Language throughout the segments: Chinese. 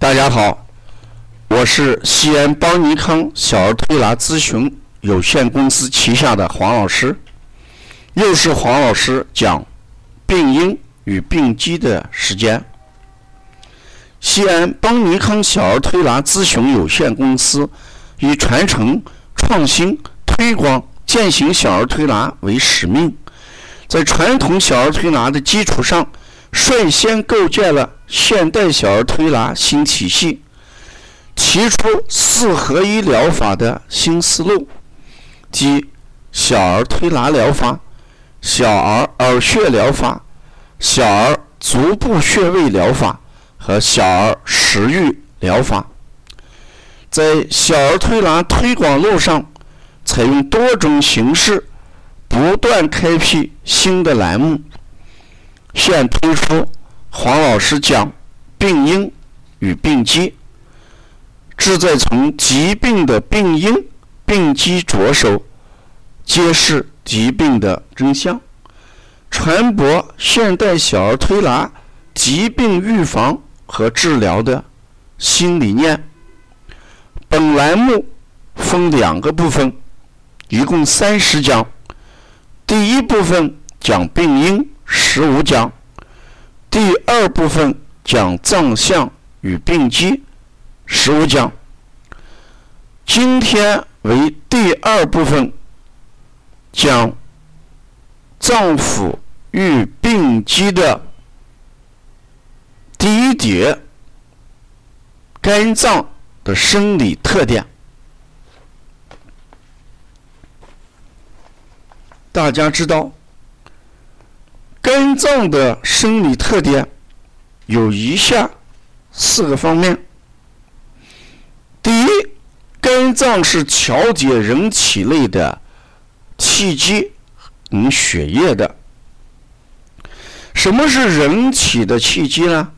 大家好，我是西安邦尼康小儿推拿咨询有限公司旗下的黄老师，又是黄老师讲病因与病机的时间。西安邦尼康小儿推拿咨询有限公司以传承、创新、推广、践行小儿推拿为使命，在传统小儿推拿的基础上，率先构建了现代小儿推拿新体系，提出四合一疗法的新思路，即小儿推拿疗法、小儿耳穴疗法、小儿足部穴位疗法和小儿食欲疗法。在小儿推拿推广路上，采用多种形式，不断开辟新的栏目。现推出黄老师讲病因与病机，旨在从疾病的病因、病机着手，揭示疾病的真相，传播现代小儿推拿疾病预防和治疗的新理念。本栏目分两个部分，一共三十讲。第一部分讲病因。十五讲，第二部分讲脏象与病机，十五讲。今天为第二部分，讲脏腑与病机的第一节，肝脏的生理特点。大家知道。肝脏的生理特点有以下四个方面：第一，肝脏是调节人体内的气机与血液的。什么是人体的气机呢？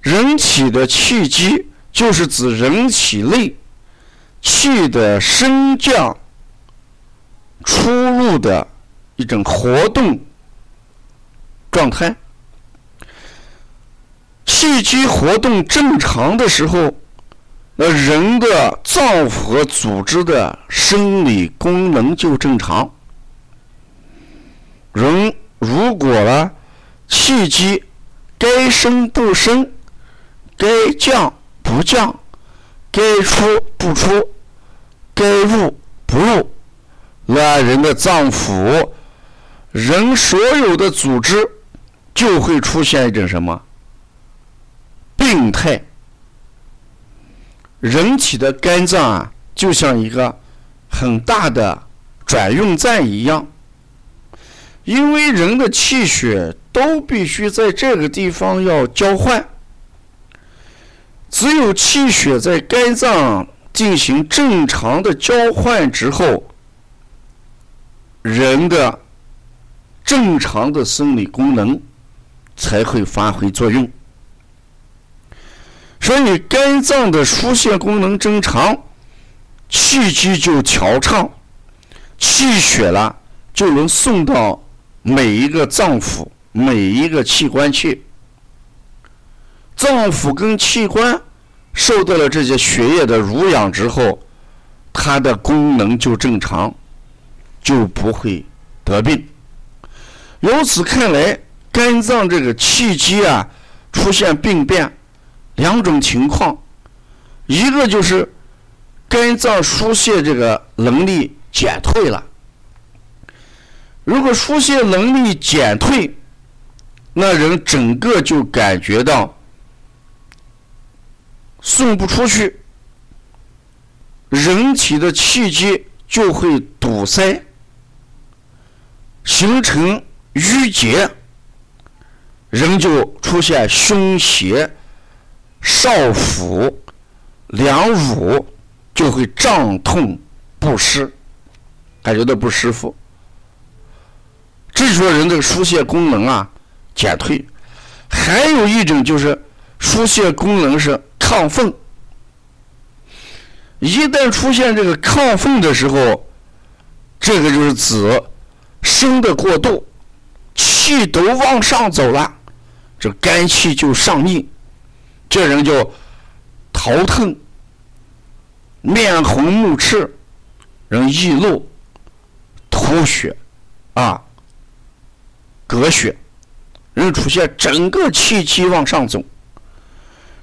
人体的气机就是指人体内气的升降、出入的一种活动。状态，气机活动正常的时候，那人的脏腑和组织的生理功能就正常。人如果呢，气机该升不升，该降不降，该出不出，该入不入，那人的脏腑，人所有的组织。就会出现一种什么病态？人体的肝脏啊，就像一个很大的转运站一样，因为人的气血都必须在这个地方要交换，只有气血在肝脏进行正常的交换之后，人的正常的生理功能。才会发挥作用，所以肝脏的疏泄功能正常，气机就调畅，气血了就能送到每一个脏腑、每一个器官去。脏腑跟器官受到了这些血液的濡养之后，它的功能就正常，就不会得病。由此看来。肝脏这个气机啊，出现病变，两种情况，一个就是肝脏疏泄这个能力减退了。如果疏泄能力减退，那人整个就感觉到送不出去，人体的气机就会堵塞，形成淤结。人就出现胸胁、少腹、两乳就会胀痛不适，感觉到不舒服。这就说人这个疏泄功能啊减退。还有一种就是疏泄功能是亢奋，一旦出现这个亢奋的时候，这个就是指生的过度，气都往上走了。这肝气就上逆，这人就头疼、面红目赤、人易怒、吐血啊、嗝血，人出现整个气机往上走。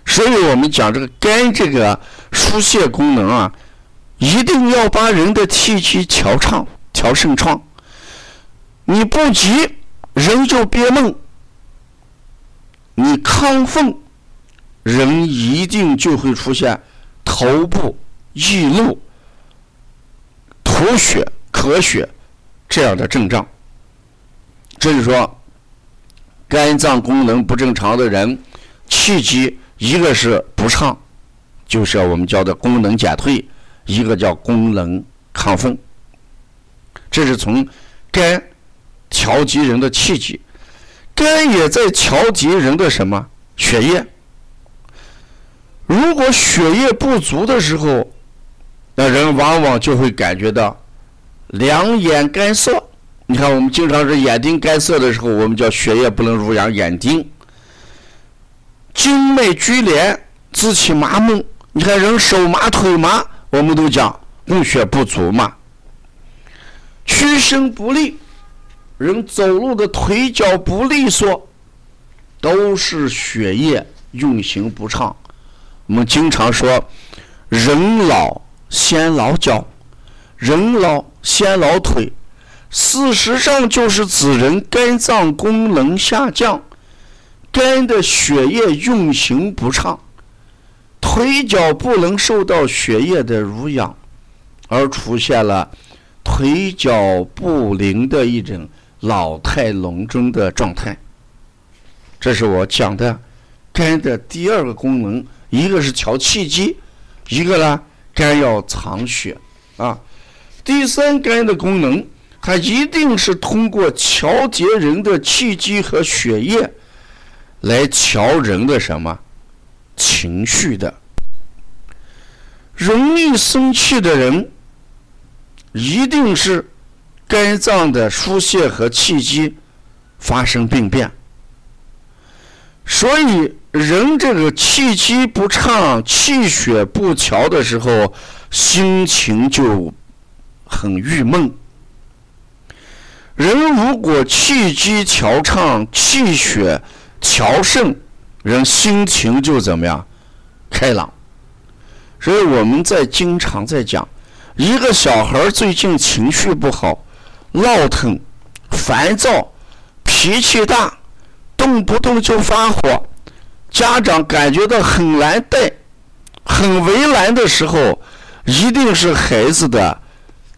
所以我们讲这个肝这个疏泄功能啊，一定要把人的气机调畅、调顺畅。你不急，人就憋闷；你亢奋，人一定就会出现头部易怒、吐血、咳血这样的症状。这就说，肝脏功能不正常的人，气机。一个是不畅，就是我们叫的功能减退；一个叫功能亢奋。这是从肝调节人的气机，肝也在调节人的什么血液。如果血液不足的时候，那人往往就会感觉到两眼干涩。你看，我们经常是眼睛干涩的时候，我们叫血液不能濡养眼睛。经脉拘连，肢体麻木。你看人手麻腿麻，我们都讲供血不足嘛。屈伸不利，人走路的腿脚不利索，都是血液运行不畅。我们经常说，人老先老脚，人老先老腿，事实上就是指人肝脏功能下降。肝的血液运行不畅，腿脚不能受到血液的濡养，而出现了腿脚不灵的一种老态龙钟的状态。这是我讲的肝的第二个功能，一个是调气机，一个呢肝要藏血啊。第三肝的功能，它一定是通过调节人的气机和血液。来调人的什么情绪的？容易生气的人，一定是肝脏的疏泄和气机发生病变。所以，人这个气机不畅、气血不调的时候，心情就很郁闷。人如果气机调畅、气血，调盛，人心情就怎么样？开朗。所以我们在经常在讲，一个小孩最近情绪不好，闹腾、烦躁、脾气大，动不动就发火，家长感觉到很难带、很为难的时候，一定是孩子的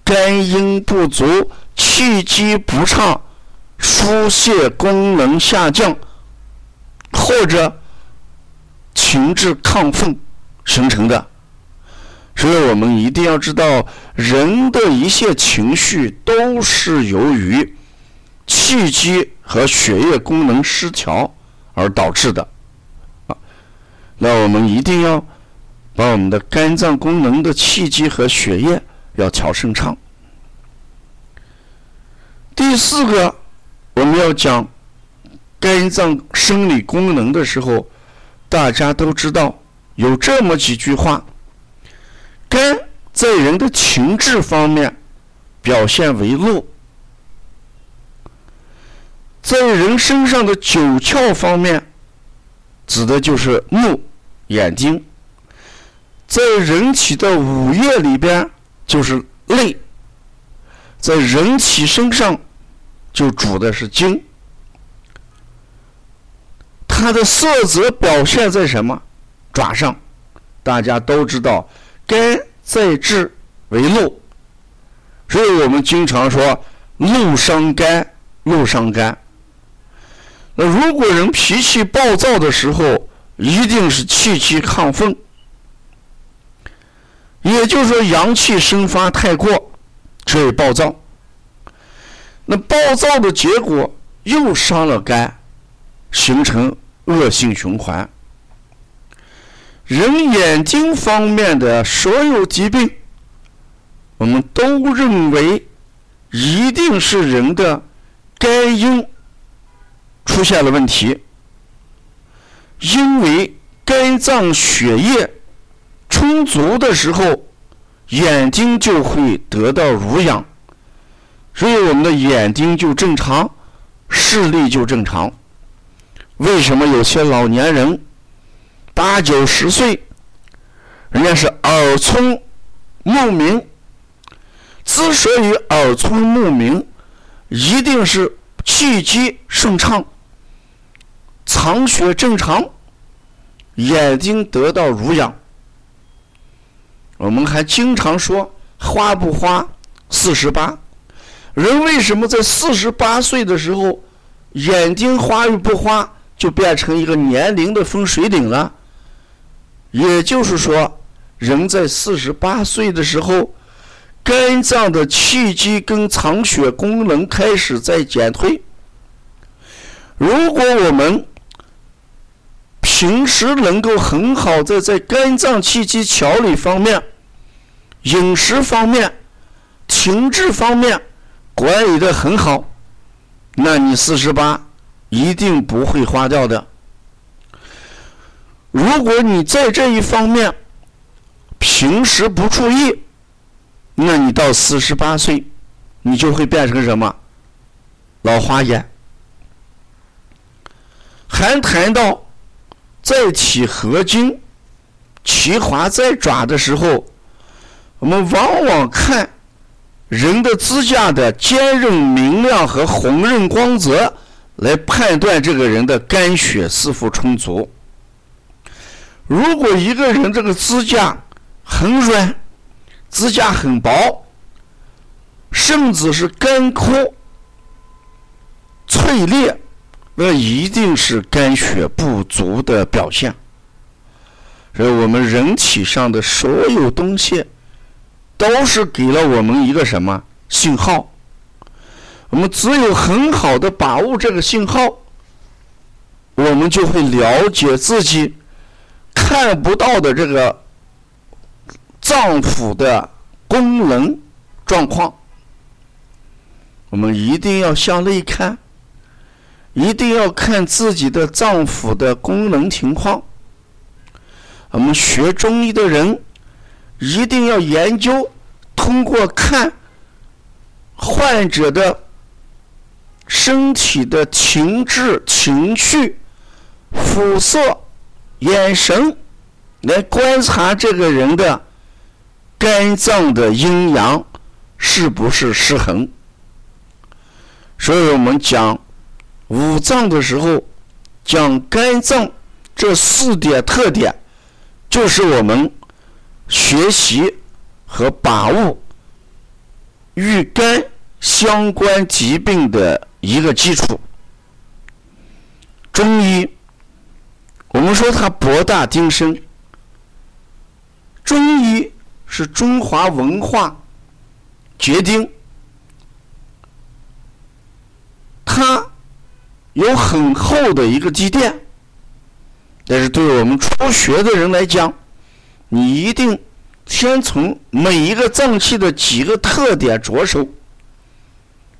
肝阴不足、气机不畅、疏泄功能下降。或者情志亢奋形成的，所以我们一定要知道，人的一切情绪都是由于气机和血液功能失调而导致的。啊，那我们一定要把我们的肝脏功能的气机和血液要调顺畅。第四个，我们要讲。肝脏生理功能的时候，大家都知道有这么几句话：肝在人的情志方面表现为怒，在人身上的九窍方面指的就是目、眼睛；在人体的五液里边就是泪；在人体身上就主的是精。它的色泽表现在什么？爪上，大家都知道，肝在志为怒，所以我们经常说怒伤肝，怒伤肝。那如果人脾气暴躁的时候，一定是气机亢奋，也就是说阳气生发太过，所以暴躁。那暴躁的结果又伤了肝，形成。恶性循环。人眼睛方面的所有疾病，我们都认为一定是人的肝阴出现了问题，因为肝脏血液充足的时候，眼睛就会得到濡养，所以我们的眼睛就正常，视力就正常。为什么有些老年人八九十岁，人家是耳聪目明？之所以耳聪目明，一定是气机顺畅，藏血正常，眼睛得到濡养。我们还经常说花不花四十八，人为什么在四十八岁的时候眼睛花与不花就变成一个年龄的分水岭了？也就是说，人在四十八岁的时候。肝脏的气机跟藏血功能开始在减退。如果我们平时能够很好的在肝脏气机调理方面、饮食方面、情志方面管理的很好，那你四十八一定不会花掉的。如果你在这一方面平时不注意，那你到四十八岁，你就会变成什么？老花眼。还谈到在体合金、其华在爪的时候，我们往往看人的指甲的坚韧明亮和红润光泽，来判断这个人的肝血是否充足。如果一个人这个指甲很软，指甲很薄，甚至是干枯、脆裂，那一定是肝血不足的表现。所以我们人体上的所有东西，都是给了我们一个什么信号？我们只有很好的把握这个信号，我们就会了解自己看不到的这个。脏腑的功能状况，我们一定要向内看，一定要看自己的脏腑的功能情况。我们学中医的人一定要研究，通过看患者的身体的情志、情绪、肤色、眼神，来观察这个人的。肝脏的阴阳是不是失衡？所以我们讲五脏的时候，讲肝脏这四点特点，就是我们学习和把握与肝相关疾病的一个基础。中医，我们说它博大精深，中医。是中华文化决定，它有很厚的一个积淀。但是对我们初学的人来讲，你一定先从每一个脏器的几个特点着手，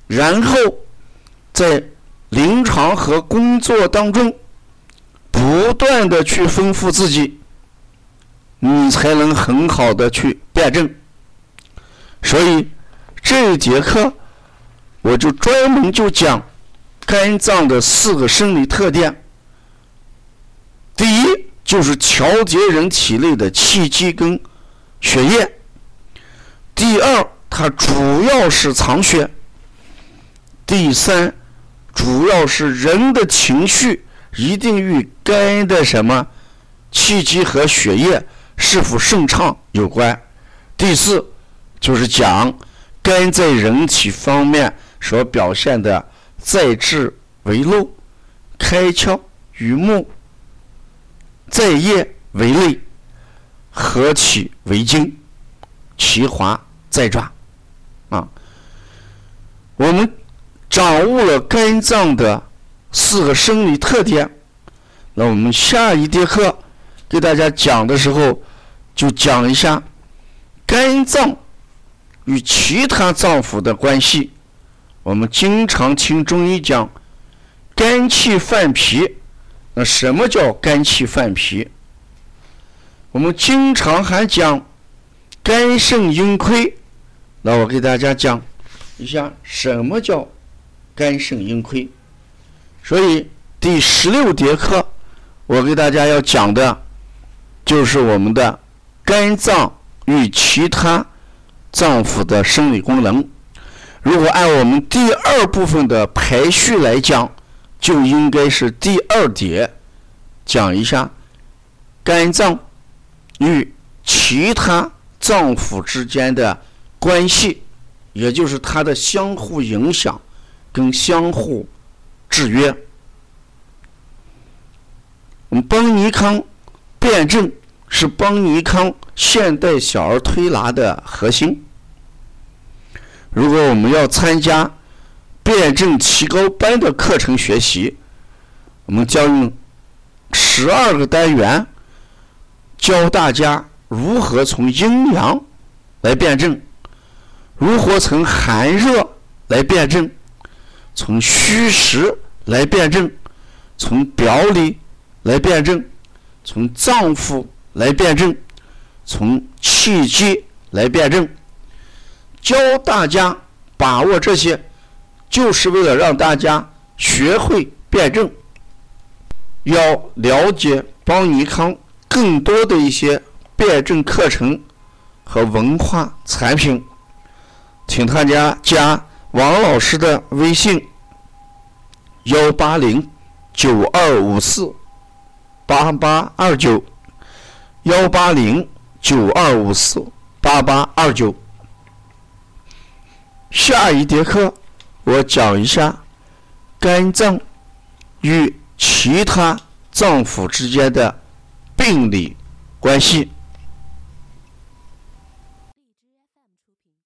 然后在临床和工作当中不断的去丰富自己。你才能很好的去辩证，所以这一节课我就专门就讲肝脏的四个生理特点。第一就是调节人体内的气机跟血液；第二，它主要是藏血；第三，主要是人的情绪一定与肝的什么气机和血液。是否顺畅有关。第四，就是讲肝在人体方面所表现的在志为漏、开窍于目、在液为泪、合体为精、其华在爪。啊，我们掌握了肝脏的四个生理特点，那我们下一节课。给大家讲的时候，就讲一下肝脏与其他脏腑的关系。我们经常听中医讲肝气犯脾，那什么叫肝气犯脾？我们经常还讲肝肾阴亏，那我给大家讲一下什么叫肝肾阴亏。所以第十六节课，我给大家要讲的，就是我们的肝脏与其他脏腑的生理功能。如果按我们第二部分的排序来讲，就应该是第二节讲一下肝脏。与其他脏腑之间的关系，也就是它的相互影响跟相互制约。我们邦尼康辩证是邦尼康现代小儿推拿的核心。如果我们要参加辩证提高班的课程学习，我们将用十二个单元。教大家如何从阴阳来辩证，如何从寒热来辩证，从虚实来辩证，从表里来辩证，从脏腑来辩证，从气机来辩证。教大家把握这些，就是为了让大家学会辩证。要了解邦尼康。更多的一些辩证课程和文化产品，请大家加王老师的微信：幺八零九二五四八八二九，幺八零九二五四八八二九。下一节课我讲一下肝脏与其他脏腑之间的。病理关系。